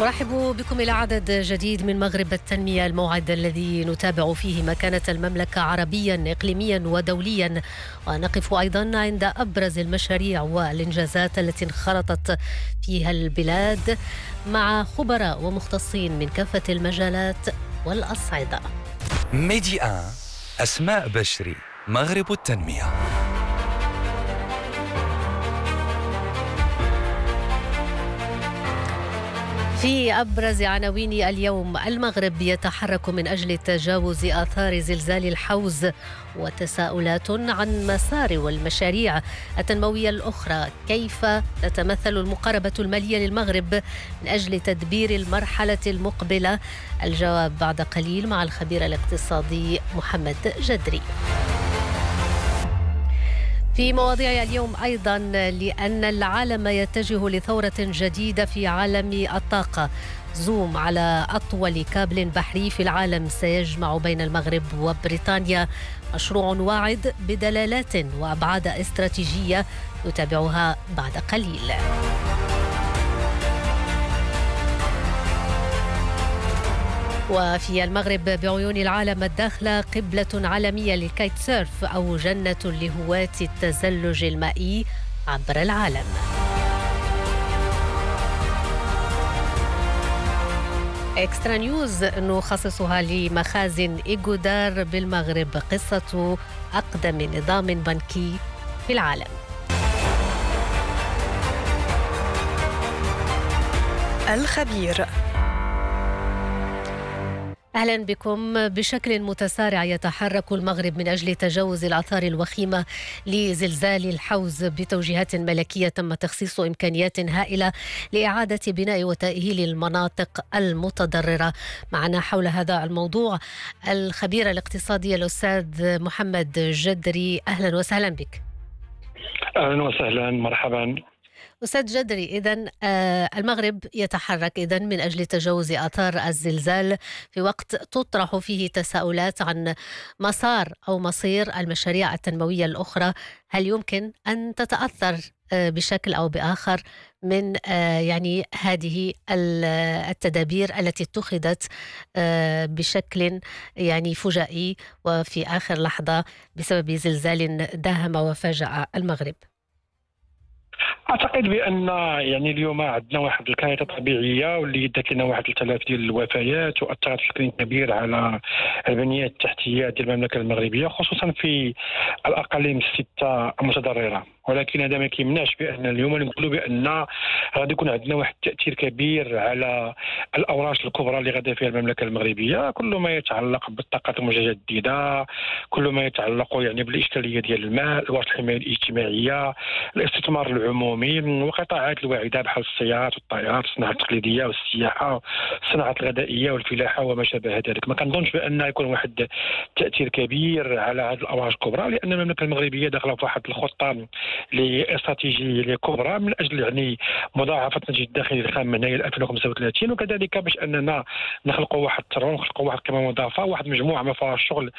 أرحب بكم إلى عدد جديد من مغرب التنمية الموعد الذي نتابع فيه مكانة المملكة عربيا إقليميا ودوليا. ونقف أيضا عند أبرز المشاريع والإنجازات التي انخرطت فيها البلاد مع خبراء ومختصين من كافة المجالات والأصعدة. ميدي أسماء بشري مغرب التنمية. في أبرز عناوين اليوم. المغرب يتحرك من أجل تجاوز آثار زلزال الحوز وتساؤلات عن مسار والمشاريع التنموية الأخرى. كيف تتمثل المقاربة المالية للمغرب من أجل تدبير المرحلة المقبلة؟ الجواب بعد قليل مع الخبير الاقتصادي محمد جدري. في مواضيع اليوم أيضا لأن العالم يتجه لثورة جديدة في عالم الطاقة. زوم على أطول كابل بحري في العالم سيجمع بين المغرب وبريطانيا مشروع واعد بدلالات وأبعاد استراتيجية نتابعها بعد قليل. وفي المغرب بعيون العالم الداخلة قبلة عالمية للكايت سيرف أو جنة لهواة التزلج المائي عبر العالم. اكسترا نيوز نخصصها لمخازن ايجودار بالمغرب قصة أقدم نظام بنكي في العالم. الخبير. أهلا بكم. بشكل متسارع يتحرك المغرب من أجل تجاوز الاثار الوخيمة لزلزال الحوز بتوجيهات ملكية تم تخصيص إمكانيات هائلة لإعادة بناء وتأهيل المناطق المتضررة. معنا حول هذا الموضوع الخبير الاقتصادي الأستاذ محمد جدري. أهلا وسهلا بك. أهلا وسهلا. مرحبا. أستاذ جدري إذا المغرب يتحرك إذا من أجل تجاوز آثار الزلزال في وقت تطرح فيه تساؤلات عن مسار أو مصير المشاريع التنموية الأخرى. هل يمكن أن تتأثر بشكل أو بآخر من يعني هذه التدابير التي اتخذت بشكل يعني فجائي وفي آخر لحظة بسبب زلزال داهم وفاجأ المغرب؟ أعتقد بأن يعني اليوم عندنا واحد الكارثة طبيعية واللي دات لنا واحد 3000 ديال الوفيات وأثرت بشكل كبير على البنية التحتية ديال المملكة المغربية خصوصا في الأقاليم الستة المتضررة. ولكن هذا ما كيمنعش بأن اليوم نقولوا بأن غادي يكون عندنا واحد التأثير كبير على الأوراش الكبرى اللي غادا فيها المملكة المغربية. كل ما يتعلق بالطاقات المتجدده كل ما يتعلق يعني بالإشكالية ديال الماء الحمايه الاجتماعية الاستثمار العمومي. وقطاعات الواعده بحال السيارات والطائرات الصناعه التقليدية والسياحة الصناعه الغذائية والفلاحة وما شابه ذلك. ما كنظنش بأن يكون واحد تأثير كبير على هذه الاوراش الكبرى لأن المملكة المغربية داخلة في واحد الخطة لإستراتيجية كبرى من أجل يعني مضاعفة الناتج الداخلي الخام من هنا إلى 2035 وكذلك باش أننا نخلقوا واحد الثروه ونخلقوا واحد القيمة مضافة واحد مجموعة من فرص الشغل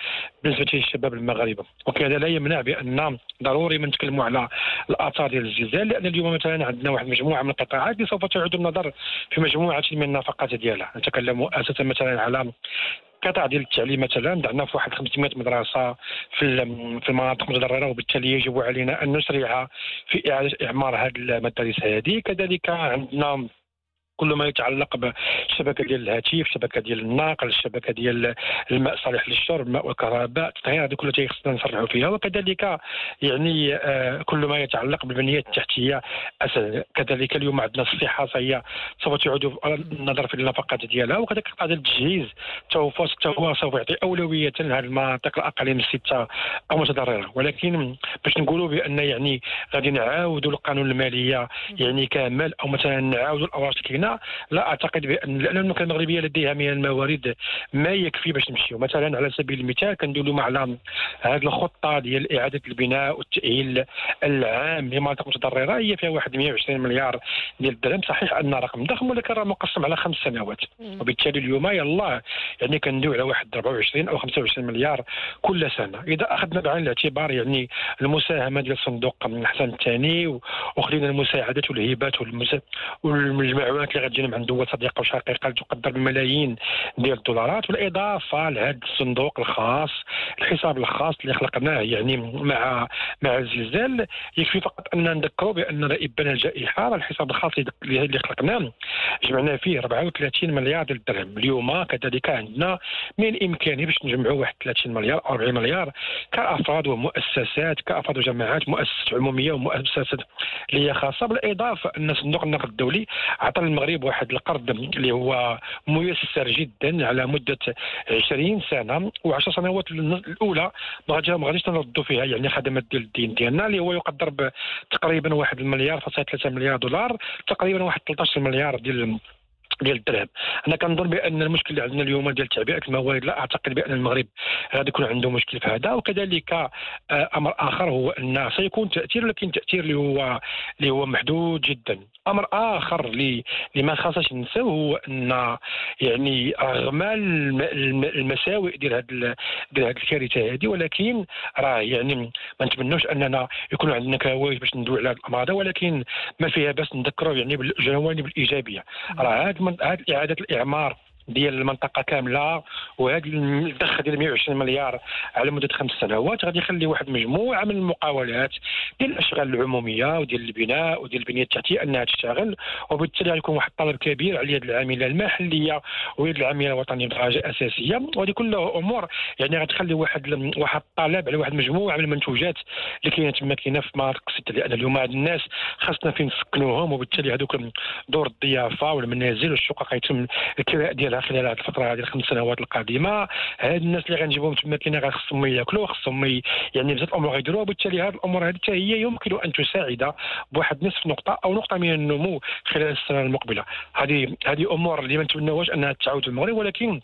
بالنسبة للشباب المغاربة. وكذا لا يمنع بأن ضروري ما نتكلموا على الآثار ديال الزلزال لأن اليوم مثلا عندنا واحد مجموعة من القطاعات اللي سوف تعود النظر في مجموعة من النفقات ديالها. نتكلم أساسا مثلا على قطاع ديال التعليم مثلا. عندنا في واحد 500 مدرسة في في المناطق المتضررة وبالتالي يجب علينا أن نسرع في اعاده إعمار هذه المدارس هذه. كذلك عندنا كل ما يتعلق بالشبكه ديال الهاتف الشبكه ديال النقل الشبكه ديال الماء صالح للشرب الماء والكهرباء التطهير هذه كلها خصنا نسرعوا فيها. وكذلك يعني آه كل ما يتعلق بالبنيه التحتية كذلك اليوم عندنا الصحة فهي سوف تعود النظر في النفقات ديالها. وكذلك قطاع التجهيز هو سوف يعطي أولوية لهذه المناطق الاقاليم الستة المتضرره ولكن باش نقولوا بأن يعني غادي نعاودوا القانون المالية يعني كامل أو مثلا نعاودوا الاوراق كاينة لا أعتقد بان لأن المملكه المغربية لديها من الموارد ما يكفي باش نمشيو. مثلا على سبيل المثال كندولوا على هذه الخطة ديال إعادة البناء والتأهيل العام لمناطق متضررة. هي فيها واحد 120 مليار ديال الدرهم. صحيح أن رقم ضخم ولكن راه مقسم على خمس سنوات. وبالتالي اليوم يلاه يعني كندوي على واحد 24 أو 25 مليار كل سنة. إذا أخذنا بعين الاعتبار يعني المساهمة ديال صندوق حسن الثاني وخلينا المساعدات والهبات والمعونات غتجينا من دول صديقه وشقيقه تقدر بملايين ديال الدولارات بالاضافه لهذا الصندوق الخاص الحساب الخاص اللي خلقناه يعني مع مع الزلزال يكفي فقط أن نذكروا بأن ابان الجائحة الحساب الخاص اللي خلقناه جمعنا فيه 34 مليار ديال الدرهم. اليوم كذلك عندنا من الامكانيه باش نجمعوا واحد 30 مليار أو 40 مليار كأفراد ومؤسسات كأفراد وجماعات مؤسسات عمومية ومؤسسات اللي هي خاصة. بالإضافة أن صندوق النقد الدولي عطى المغرب واحد القرض اللي هو ميسر جدا على مدة 20 سنة و10 سنوات الأولى. ما غاديش نردوا فيها يعني خدمات ديال الدين ديالنا اللي هو يقدر بتقريبا واحد المليار فاصلة 3 مليار دولار تقريبا واحد 13 مليار ديال ديال الدرهم. أنا كنظن بأن المشكل اللي عندنا اليوم ديال تعبئه الموارد لا أعتقد بأن المغرب غادي يكون عنده مشكل في هذا. وكذلك آه، أمر آخر هو أن سيكون تأثير ولكن تأثير اللي هو اللي هو محدود جدا. أمر آخر اللي ما خاصش ننساو هو أن يعني رغم المساوئ ديال هذه ديال هذه الكارثة هذه ولكن راه يعني ما نتمنوش أننا يكون عندنا كوارث باش ندوي على الأمراض ولكن ما فيها بس نذكروا يعني بالجوانب الإيجابية. راه هذه إعادة الإعمار ديال المنطقة كاملة وهذا الضخ ديال 120 مليار على مدة خمس سنوات غادي يخلي واحد مجموعة من المقاولات ديال الأشغال العمومية وديال البناء وديال البنية التحتية أنها تشتغل وبالتالي غيكون واحد الطلب كبير على يد العاملة المحلية ويد العاملة الوطنية بدرجه أساسية. وهذه كلها أمور يعني غتخلي واحد واحد الطلب على واحد مجموعة من المنتوجات اللي كاينة تما كاينة في مناطق السته لأن اليوم هاد الناس خاصنا فين نسكنوهم وبالتالي هذوك دور الضيافة والمنازل والشقق يتم الكراء ديالها. خلال هذه الفترة هذه الخمس سنوات القادمة هاد الناس اللي غنجيبوهم تما كاين خصهم ياكلوا خصهم يعني بزاف الأمور غيديروها وبالتالي هذه الأمور هذه حتى هي يمكن أن تساعد بواحد نصف نقطة أو نقطة من النمو خلال السنة المقبلة. هذه هذه أمور اللي ما نتمناوهاش أنها تعود في المغرب ولكن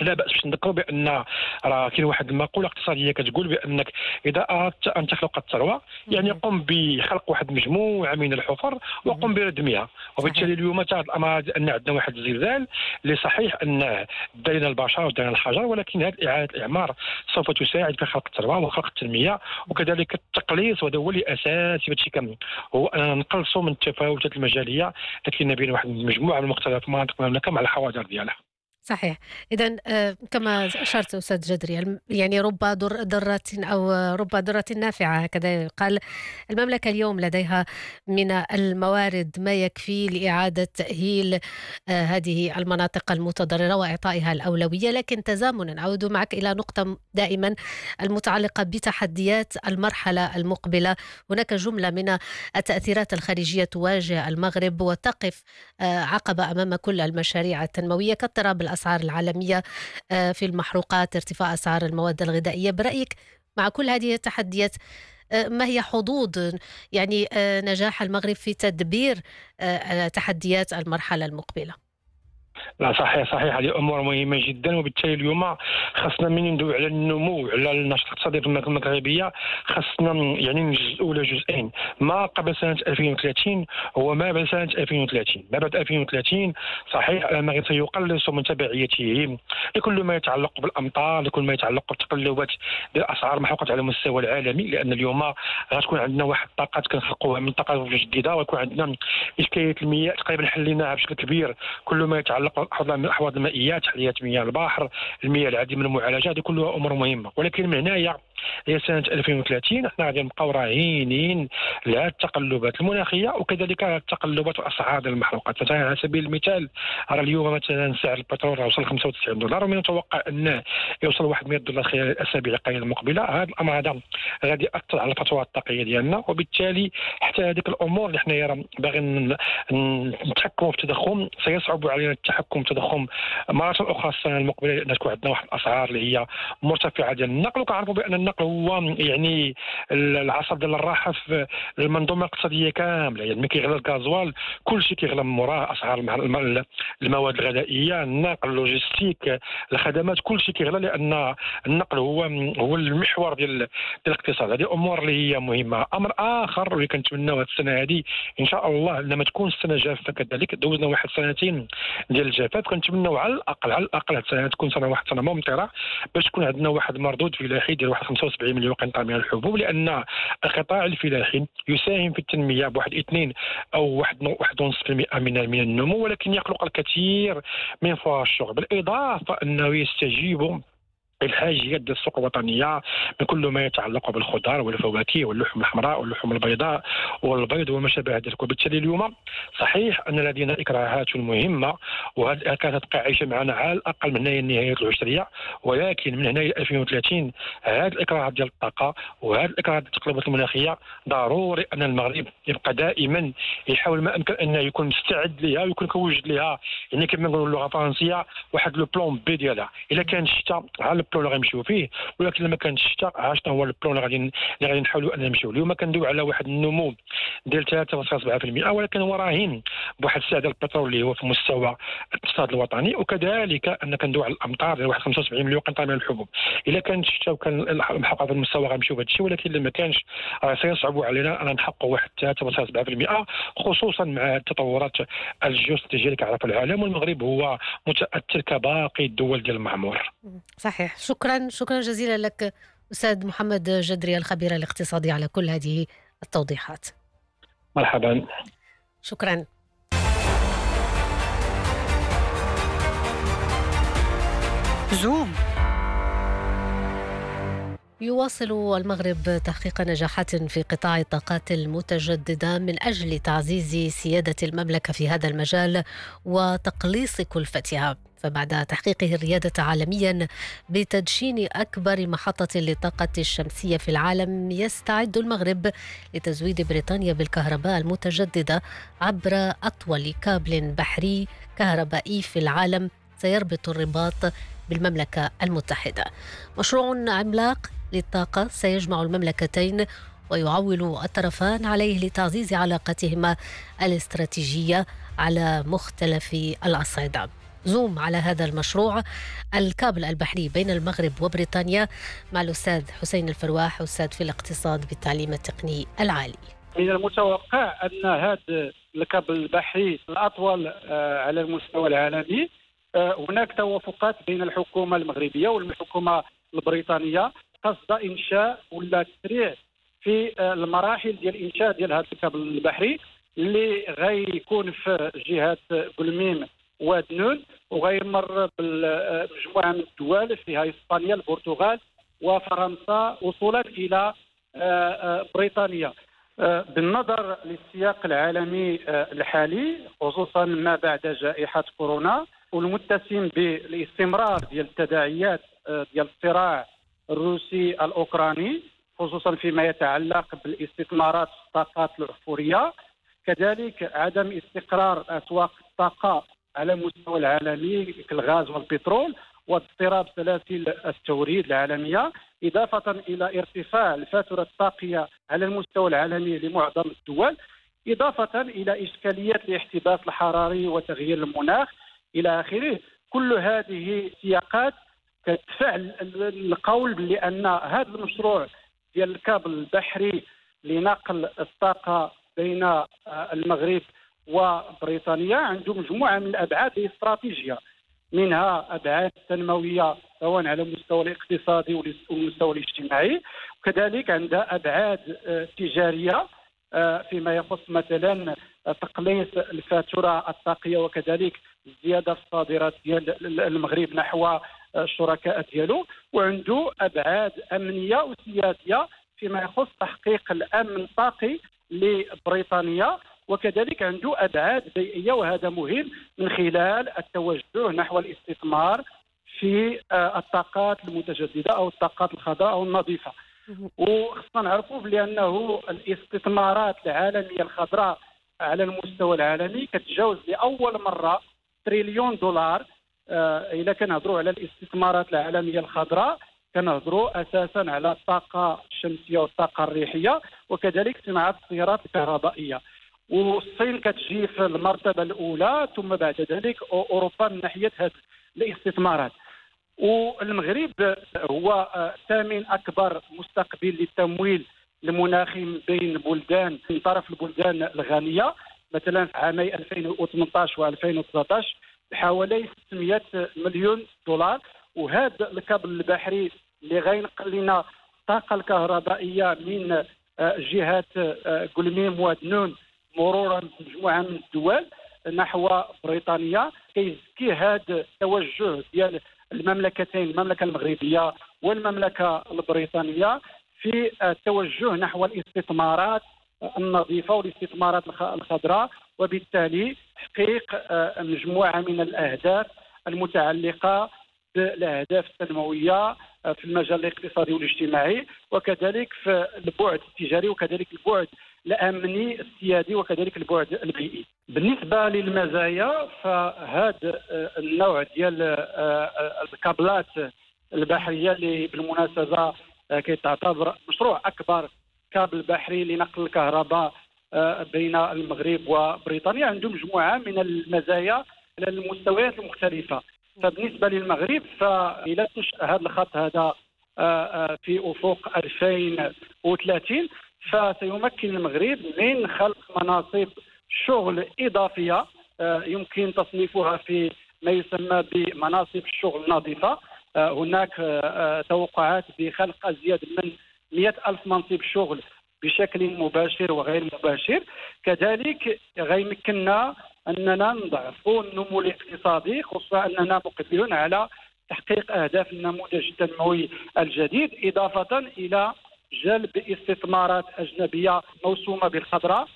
لا بأس باش نذكروا بأن راه كاين واحد المقولة اقتصادية كتقول بأنك إذا أردت أن تخلق الثروة يعني قم بخلق واحد مجموعه من الحفر وقم بردمها. وبالتالي اليوم تاع الأمر أن عندنا واحد الزلزال اللي صحيح أن داينا البشر وداينا الحجر ولكن هذه إعادة الإعمار سوف تساعد في خلق الثروة وخلق التنمية وكذلك التقليص وهذا هو اللي اساسي هادشي كامل هو أننا نقلصوا من التفاوتات المجالية اللي بين واحد المجموعة من مختلف مناطق المملكة مع الحواضر ديالها. صحيح. إذا آه، كما أشرت أستاذ جدري يعني رب ضرة أو رب ضرة نافعة هكذا قال المملكة اليوم لديها من الموارد ما يكفي لإعادة تأهيل آه، هذه المناطق المتضررة وإعطائها الأولوية لكن تزامنا أعود معك إلى نقطة دائما المتعلقة بتحديات المرحلة المقبلة. هناك جملة من التأثيرات الخارجية تواجه المغرب وتقف آه، عقبة أمام كل المشاريع التنموية كاضطراب الأسعار العالمية آه، في المحروقات ارتفاع أسعار المواد الغذائية. برأيك مع كل هذه التحديات آه، ما هي حظوظ يعني آه، نجاح المغرب في تدبير تحديات المرحلة المقبلة؟ لا صحيح صحيح. هذه أمور مهمة جدا وبالتالي اليوم خاصنا من ندوي على النمو على النشاط الاقتصادي في المغربية. خاصنا يعني نجزئوا إلى جزئين. ما قبل سنة 2030 هو ما بعد سنة 2030 ما بعد 2030 صحيح المغرب سيقلص من تبعيته. لكل ما يتعلق بالأمطار لكل ما يتعلق بتقلبات الاسعار المحروقات على المستوى العالمي لأن اليوم غتكون عندنا واحد الطاقات كنخلقوها من طاقات جديدة ويكون عندنا اشكاليه المياه تقريبا حليناها بشكل كبير. كل ما يتعلق الاحواض المائيه تحليه مياه البحر المياه العديده من المعالجه هذه كلها أمور مهمة. ولكن من هنايا هي سنة 2030 إحنا غادي نبقاو راهينين التقلبات المناخية وكذلك التقلبات وأسعار المحروقات. مثلا على سبيل المثال راه اليوم مثلا سعر البترول وصل 95 دولار ومن المتوقع انه يوصل 100 دولار خلال الاسابيع القليلة المقبلة. هذا الامر هذا غادي ياثر على الفترة الطاقية ديالنا وبالتالي حتى هذيك الأمور اللي حنايا باغيين نتحكموا في التضخم سيصعب علينا التحكم. في التضخم مره أخرى السنة المقبلة. لأن تكون عندنا واحد الأسعار اللي هي مرتفعة ديال النقل وكنعرفوا بأن النقل هو يعني العصب ديال الراحة في المنظومة الاقتصادية كاملة. يعني ملي كيغلى الغازوال كل شيء كيغلى من موراه أسعار المواد الغذائية النقل اللوجيستيك الخدمات كل شيء كيغلى لأن النقل هو هو المحور ديال ديال الاقتصاد. هذه أمور اللي هي مهمة. أمر آخر اللي كنتمناو هذه السنة هذه إن شاء الله لما تكون السنة جافة كذلك دوزنا واحد سنتين ديال الجفاف كنتمناو على الأقل على الأقل السنة تكون سنة واحد سنة ممطرة باش تكون عندنا واحد مردود فلاحي ديال واحد 75 مليون قنطار من الحبوب لأن القطاع الفلاحي يساهم في التنمية بواحد اثنين أو واحد واحد ونص في المئة من من النمو ولكن يخلق الكثير من فرص الشغل. بالإضافة أنه يستجيب الحاجيات ديال السوق الوطنية من كل ما يتعلق بالخضار والفواكه واللحوم الحمراء واللحوم البيضاء والبيض وما شابه ذلك. وبالتالي اليوم صحيح أن لدينا إكراهات مهمة وهذه كانت عايشه معنا على الأقل من هنا نهاية العشرية ولكن من هنا إلى 2030 هذه الاكراهات ديال الطاقة وهذه الاكراهات ديال التقلبات المناخية ضروري أن المغرب يبقى دائما يحاول ما أمكن انه يكون مستعد لها ويكون كوجد لها. يعني كما نقولوا اللغة الفرنسية واحد le plan B ديالها. الا كان الشتاء على ال plan اللي غنمشيو فيه ولكن لما كانش الشتاء شنو هو ال plan اللي غادي اللي غادي نحاولوا أن نمشيو؟ اليوم كندويو على واحد النمو ديال 3.7% ولكن هو راهن بواحد السعر البترول اللي هو في مستوى الاقتصاد الوطني وكذلك أن كندويو على الأمطار ديال واحد 75 مليون قنطار من الحبوب. إلا كان الشتاء وكان محقق المستوى غنمشيو بهذا الشيء ولكن لما كانش راه سيصعب علينا أن نحققوا واحد 3.7% خصوصا مع التطورات الجيوستراتيجية اللي كيعرفها العالم والمغرب هو متأثر كباقي الدول ديال المعمور. صحيح. شكرا شكرا جزيلا لك أستاذ محمد جدري الخبير الاقتصادي على كل هذه التوضيحات. مرحبا. شكرا. زوم. يواصل المغرب تحقيق نجاحات في قطاع الطاقات المتجددة من أجل تعزيز سيادة المملكة في هذا المجال وتقليص كلفتها فبعد تحقيقه الريادة عالميا بتدشين أكبر محطة للطاقة الشمسية في العالم يستعد المغرب لتزويد بريطانيا بالكهرباء المتجددة عبر أطول كابل بحري كهربائي في العالم سيربط الرباط بالمملكة المتحدة. مشروع عملاق للطاقة سيجمع المملكتين ويعول الطرفان عليه لتعزيز علاقتهما الاستراتيجية على مختلف الأصعدة. زوم على هذا المشروع الكابل البحري بين المغرب وبريطانيا مع الأستاذ حسين الفرواح أستاذ في الاقتصاد بالتعليم التقني العالي. من المتوقع أن هذا الكابل البحري الأطول آه، على المستوى العالمي آه، هناك توافقات بين الحكومة المغربية والحكومة البريطانية. قصد إنشاء ولا تسريع في آه، المراحل ديال الإنشاء ديال هذا الكابل البحري اللي غيكون في جهة قلميم ودنون وغيمر بمجموعه من الدول فيها إسبانيا البرتغال وفرنسا وصولا إلى آه، آه، بريطانيا. بالنظر للسياق العالمي الحالي خصوصا ما بعد جائحة كورونا والمتسم بالإستمرار ديال التداعيات ديال الصراع الروسي الأوكراني خصوصا فيما يتعلق بالاستثمارات في الطاقات الاحفوريه كذلك عدم استقرار أسواق الطاقة على المستوى العالمي كالغاز والبترول واضطراب سلاسل التوريد العالمية إضافة إلى ارتفاع الفاتورة الطاقية على المستوى العالمي لمعظم الدول إضافة إلى إشكاليات الاحتباس الحراري وتغيير المناخ. إلى آخره كل هذه سياقات كتدفع القول بأن هذا المشروع ديال الكابل البحري لنقل الطاقة بين آه، المغرب وبريطانيا عنده مجموعة من الأبعاد الاستراتيجية. منها أبعاد تنموية سواء على المستوى الاقتصادي والمستوى الاجتماعي. وكذلك عندها أبعاد آه، تجارية آه، فيما يخص مثلا تقليص الفاتورة الطاقية وكذلك زياده الصادرات ديال المغرب نحو الشركاء ديالو وعنده أبعاد أمنية وسياسية فيما يخص تحقيق الأمن الطاقي لبريطانيا وكذلك عنده أبعاد بيئية وهذا مهم من خلال التوجه نحو الاستثمار في آه، الطاقات المتجددة أو الطاقات الخضراء أو النظيفة. وخصنا نعرفوا بأنه الاستثمارات العالمية الخضراء على المستوى العالمي كتجاوز لأول مرة تريليون دولار آه، الا كنهضروا على الاستثمارات العالمية الخضراء كنهضروا أساسا على الطاقة الشمسية والطاقة الريحية وكذلك صناعة السيارات الكهربائية. والصين كتجي في المرتبة الأولى ثم بعد ذلك أوروبا من ناحية هذه الاستثمارات. والمغرب هو آه، ثامن أكبر مستقبل للتمويل المناخي بين بلدان من طرف البلدان الغنية مثلا في عامي 2018 و2019 حوالي 600 مليون دولار وهذا الكابل البحري اللي غينقل لنا الطاقه الكهربائية من آه، جهة آه، قلميم ودنون مرورا بمجموعة من الدول نحو بريطانيا. كيزكي هذا التوجه ديال المملكتين المملكة المغربية والمملكة البريطانية في آه، التوجه نحو الاستثمارات النظيفة والاستثمارات الخضراء وبالتالي تحقيق آه، مجموعة من الأهداف المتعلقة بالأهداف التنمويه آه، في المجال الاقتصادي والاجتماعي وكذلك في البعد التجاري وكذلك البعد الأمني السيادي وكذلك البعد البيئي. بالنسبة للمزايا فهذا آه، النوع ديال الكابلات البحرية اللي بالمناسبة كتعتبر مشروع أكبر كابل بحري لنقل الكهرباء بين المغرب وبريطانيا. عنده مجموعة من المزايا على المستويات المختلفة. فبالنسبة للمغرب تنشأ هذا الخط هذا آه، آه، في أفق 2030 فسيمكن المغرب من خلق مناصب شغل إضافية يمكن تصنيفها في ما يسمى بمناصب الشغل النظيفه هناك توقعات بخلق ازيد من 100 ألف منصب شغل بشكل مباشر وغير مباشر. كذلك غيمكننا أننا نضعفوا النمو الاقتصادي خصوصا أننا مقبلون على تحقيق أهداف النموذج التنموي الجديد إضافة إلى جلب استثمارات أجنبية موسومة بالخضراء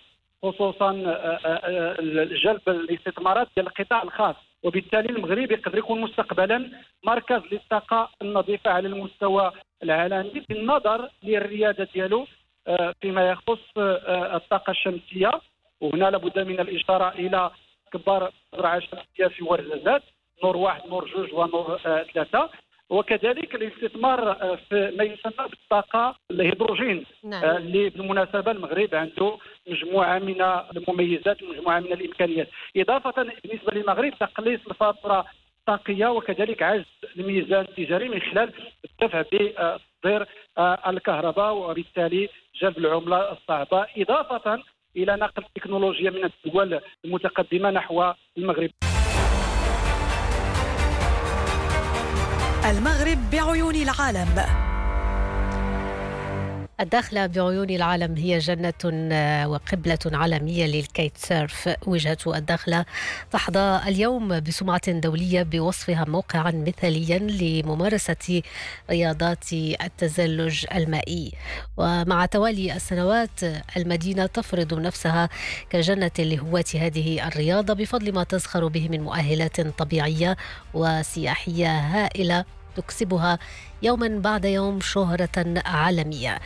خصوصا آه، آه، آه، جلب الاستثمارات ديال القطاع الخاص. وبالتالي المغرب يقدر يكون مستقبلا مركز للطاقه النظيفه على المستوى العالمي بالنظر للريادة ديالو فيما يخص آه، الطاقة الشمسية. وهنا لابد من الإشارة إلى كبار الزراعة الشمسية في ورزازات نور واحد نور جوج ونور آه، ثلاثة. وكذلك الاستثمار في ما يسمى بالطاقة الهيدروجين. نعم. اللي بالمناسبة المغرب عنده مجموعة من المميزات ومجموعة من الإمكانيات. إضافة بالنسبة للمغرب تقليص الفاتورة الطاقية. وكذلك عجز الميزان التجاري من خلال الدفع بتصدير الكهرباء وبالتالي جلب العملة الصعبة إضافة إلى نقل التكنولوجيا من الدول المتقدمة نحو المغرب. المغرب بعيون العالم. الداخلة بعيون العالم هي جنة آه، وقبلة عالمية للكيت سيرف وجهة الداخلة تحظى اليوم بسمعة دولية بوصفها موقعا مثاليا لممارسة رياضات التزلج المائي. ومع توالي السنوات المدينة تفرض نفسها كجنة لهواة هذه الرياضة بفضل ما تزخر به من مؤهلات طبيعية وسياحية هائلة. تكسبها يوما بعد يوم شهرة عالمية.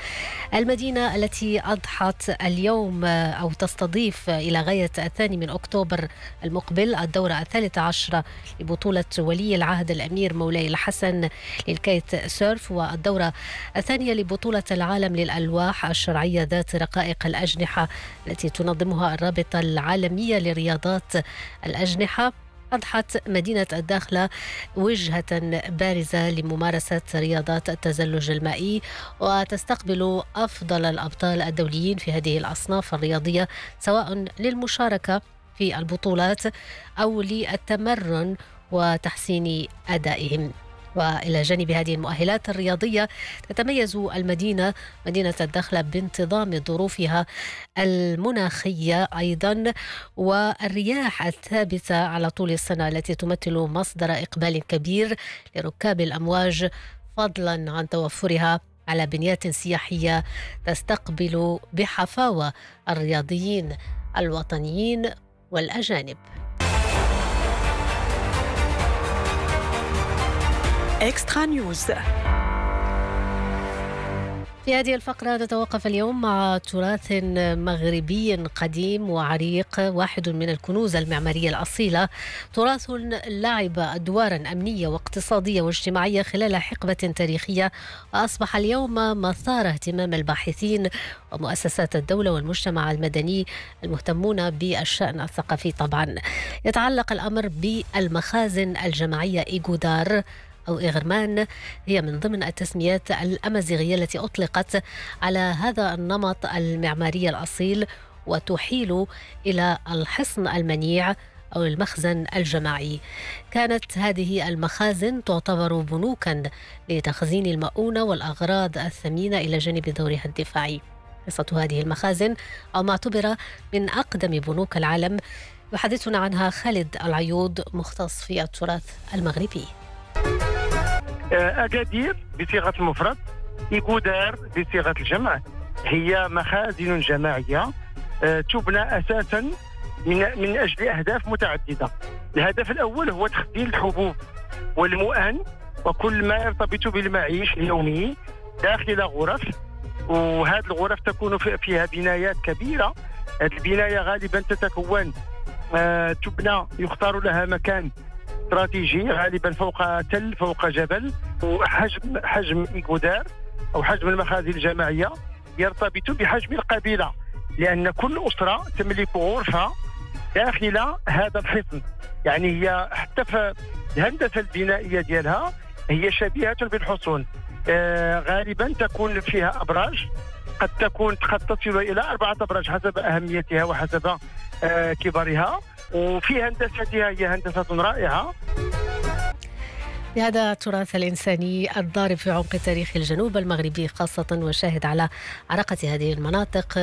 المدينة التي أضحت اليوم أو تستضيف إلى غاية الثاني من أكتوبر المقبل الدورة الثالثة عشرة لبطولة ولي العهد الأمير مولاي الحسن للكيت سيرف والدورة الثانية لبطولة العالم للألواح الشرعية ذات رقائق الأجنحة التي تنظمها الرابطة العالمية لرياضات الأجنحة. أضحت مدينة الداخلة وجهة بارزة لممارسة رياضات التزلج المائي وتستقبل أفضل الأبطال الدوليين في هذه الأصناف الرياضية سواء للمشاركة في البطولات أو للتمرن وتحسين أدائهم. وإلى جانب هذه المؤهلات الرياضية تتميز المدينة مدينة الدخله بانتظام ظروفها المناخية أيضا والرياح الثابتة على طول السنة التي تمثل مصدر إقبال كبير لركاب الأمواج فضلا عن توفرها على بنيات سياحية تستقبل بحفاوة الرياضيين الوطنيين والأجانب. اكسترا نيوز في هذه الفقرة نتوقف اليوم مع تراث مغربي قديم وعريق واحد من الكنوز المعمارية الأصيلة. تراث لعب أدوارا أمنية واقتصادية واجتماعية خلال حقبة تاريخية. وأصبح اليوم مثار اهتمام الباحثين ومؤسسات الدولة والمجتمع المدني المهتمون بالشأن الثقافي طبعا. يتعلق الأمر بالمخازن الجماعية إيغودار. أو إغرمان هي من ضمن التسميات الأمازيغية التي أطلقت على هذا النمط المعماري الأصيل وتحيل إلى الحصن المنيع أو المخزن الجماعي. كانت هذه المخازن تعتبر بنوكا لتخزين المؤونة والأغراض الثمينة إلى جانب دورها الدفاعي. قصة هذه المخازن أو ما اعتبر من أقدم بنوك العالم يحدثنا عنها خالد العيوض مختص في التراث المغربي. آه، أكادير بصيغة المفرد إيكودار بصيغة الجمع. هي مخازن جماعية آه، تبنى أساسا من من أجل أهداف متعددة. الهدف الأول هو تخزين الحبوب والمؤن وكل ما يرتبط بالمعيش اليومي داخل غرف. وهذه الغرف تكون فيها بنايات كبيرة. هذه البناية غالبا تتكون آه، تبنى يختار لها مكان استراتيجي غالبا فوق تل فوق جبل وحجم حجم إيكودار أو حجم المخازن الجماعية يرتبط بحجم القبيلة لأن كل أسرة تملك غرفة داخل هذا الحصن. يعني هي حتى في الهندسة البنائية ديالها هي شبيهة بالحصون. آه غالبا تكون فيها أبراج قد تكون قد تصل إلى أربعة أبراج حسب أهميتها وحسب آه كبرها وفي هندستها هي هندسة رائعة. بهذا التراث الإنساني الضارب في عمق تاريخ الجنوب المغربي خاصة وشاهد على عراقة هذه المناطق.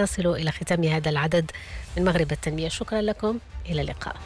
نصل إلى ختام هذا العدد من مغرب التنمية. شكرا لكم. إلى اللقاء.